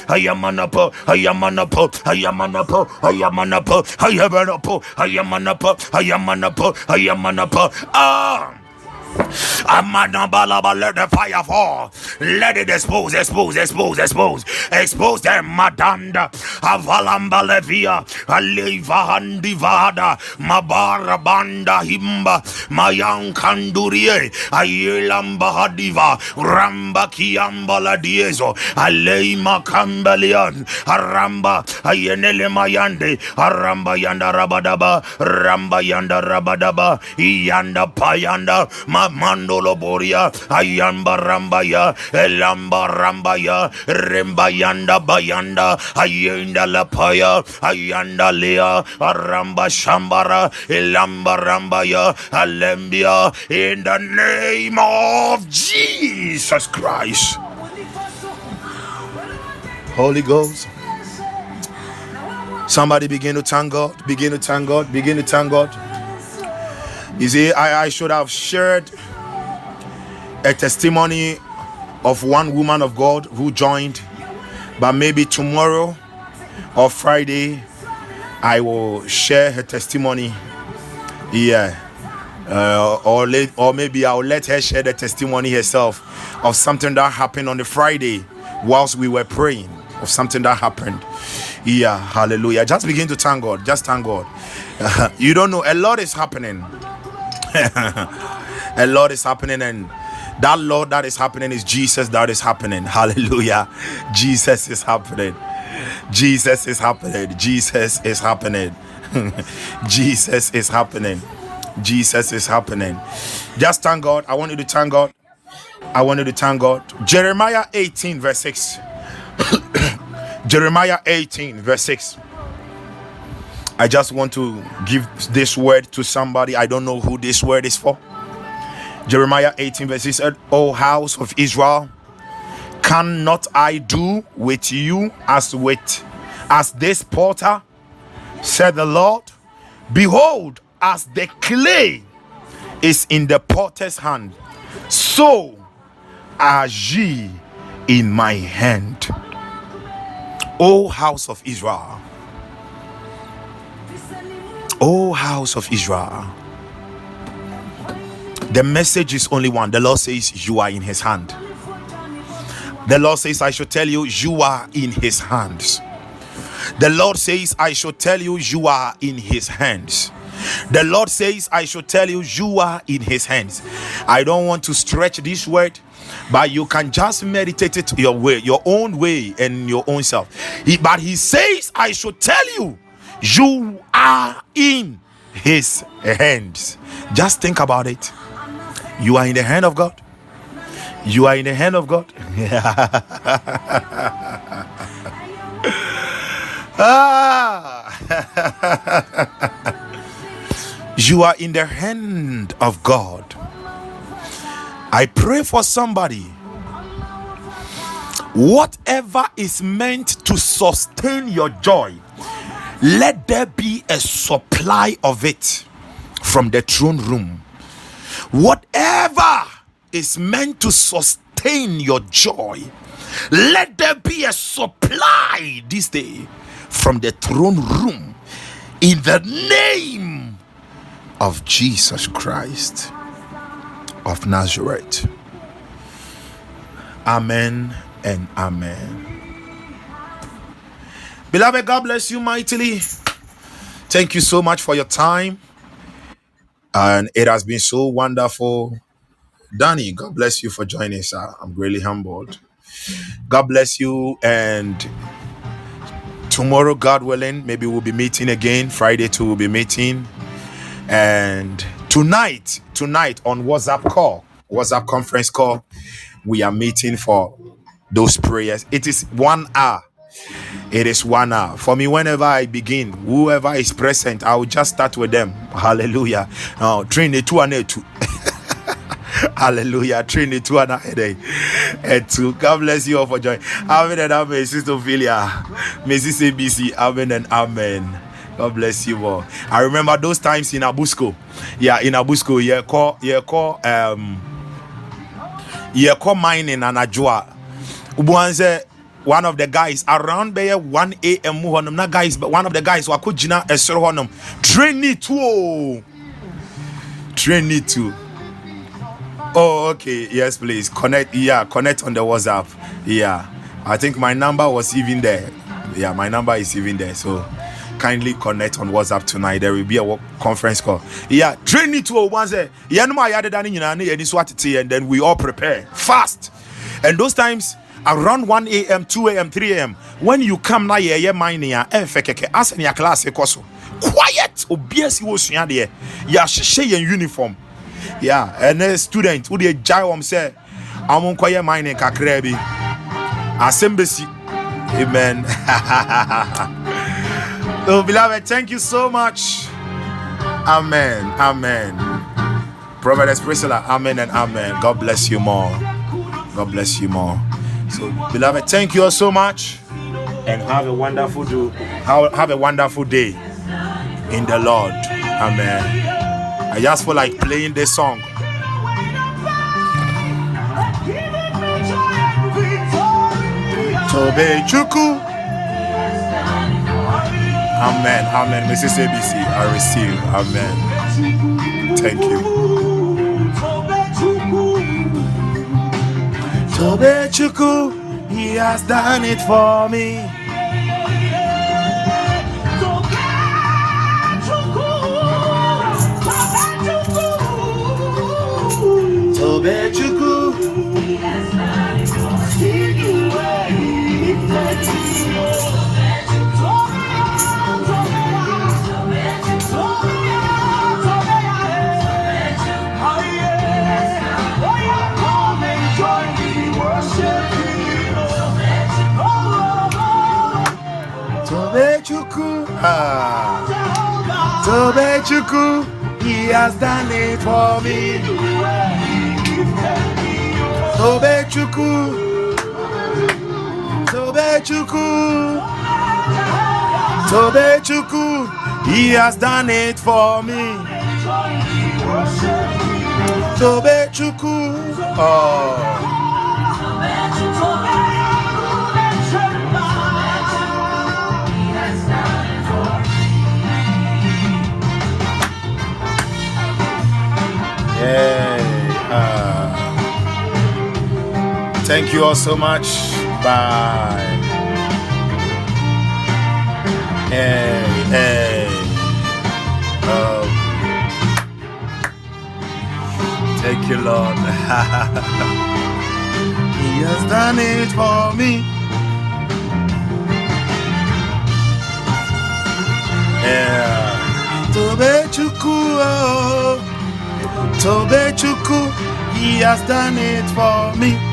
S1: Ayamanapa, Ayamanapa, Ayamanapa, Ayamanapa, Ayamanapa, Ayamanapa, Ayamanapa, Ayamanapa. Ah. Amanabalaba, let the fire fall. Let it expose, expose, expose, expose, expose them. Madanda, Avalamba Levia, Aleva Handivada, Mabara Banda Himba, Mayan Kandurie, Ayelamba Hadiva, Ramba Kiambala Dieso, Aleima Kambalian, Aramba, Ayenele Mayande, Aramba Yanda Rabadaba, Ramba Yanda Rabadaba, Yanda Payanda, Mandolo Boria, Ayamba Rambaya, Elamba Rambaya, Rembayanda Bayanda, Ayenda Lapaya, Ayanda Lea, Aramba Shambara, Elamba Rambaya, Alembia, in the name of Jesus Christ. Holy Ghost. Somebody begin to thank God, begin to thank God, begin to thank God. You see, I, I should have shared a testimony of one woman of God who joined, but maybe tomorrow or Friday I will share her testimony. Yeah. Uh, or let, or maybe I'll let her share the testimony herself of something that happened on the Friday whilst we were praying of something that happened. Yeah, hallelujah. Just begin to thank God. Just thank God. You don't know, a lot is happening. a lot is happening and that Lord that is happening is Jesus that is happening. Hallelujah. Jesus is happening. Jesus is happening. Jesus is happening. Jesus is happening. Jesus is happening. Just thank God. I want you to thank God. I want you to thank God. Jeremiah 18, verse 6. Jeremiah 18, verse 6. I just want to give this word to somebody. I don't know who this word is for. Jeremiah 18, verse 6 O house of Israel, cannot I do with you as with as this porter? Said the Lord. Behold, as the clay is in the potter's hand, so are ye in my hand. O house of Israel. O house of Israel. The message is only one. The Lord says, You are in his hand. The Lord says, I should tell you, you are in his hands. The Lord says, I should tell you, you are in his hands. The Lord says, I should tell you, you are in his hands. I don't want to stretch this word, but you can just meditate it your way, your own way, and your own self. He, but he says, I should tell you, you are in his hands. Just think about it. You are in the hand of God. You are in the hand of God. ah. you are in the hand of God. I pray for somebody. Whatever is meant to sustain your joy, let there be a supply of it from the throne room. Whatever is meant to sustain your joy, let there be a supply this day from the throne room in the name of Jesus Christ of Nazareth. Amen and amen. Beloved, God bless you mightily. Thank you so much for your time. And it has been so wonderful. Danny, God bless you for joining us. I'm greatly humbled. God bless you. And tomorrow, God willing, maybe we'll be meeting again. Friday, too, we'll be meeting. And tonight, tonight on WhatsApp call, WhatsApp conference call, we are meeting for those prayers. It is one hour. It is one hour. For me, whenever I begin, whoever is present, I will just start with them. Hallelujah. Now, train it two and two. Hallelujah. Trinity it two and a. And two. God bless you all for joining. Amen and amen. Sister Ophelia. Mrs. ABC. Amen and amen. God bless you all. I remember those times in Abusco. Yeah, in Abusco, yeah, call, yeah, call, um, yeah, call mining and Ajua. Ubuanze, one of the guys around there 1 a.m. honum na guys but one of the guys wako jina esoro honum. Train it too train it too. Oh okay. Yes please. Connect yeah connect on the whatsapp. Yeah. I think my number was even there. Yeah my number is even there. So kindly connect on whatsapp tonight. There will be a conference call. Yeah train it too once yeah no and then we all prepare fast. And those times around 1 a.m 2 a.m 3 a.m when you come na yɛyɛ mining a ɛmfɛ kɛkɛ asɛ nea class kɔ so. Quiet obiara si wɔ sua deɛ yɛahyehyɛ yɛn uniform. Yeah ɛnɛ student wode gyae wɔm sɛ ɔmo nkɔyɛ mining kakraa bi. Asɛm bɛsi amen. So beloved thank you so much. Amen amen. Prophetess priscilla amen and amen. God bless you more. God bless you more so, beloved, thank you all so much and have a wonderful do have a wonderful day in the Lord. Amen. I just feel like playing this song. Chuku. Amen. Amen. Mrs. ABC, I receive. Amen. Thank you. Tobechukwu, he has done it for me. Tobechukwu, he has done it Ah. He has done it for me. Tobechukwu. Tobechukwu. Tobechukwu. He has done it for me. Tobechukwu. Oh. Uh, thank you all so much. Bye. Hey, hey. Um, thank you, Lord. he has done it for me. Yeah. Tobechukwu, oh. Tobechukwu, he has done it for me.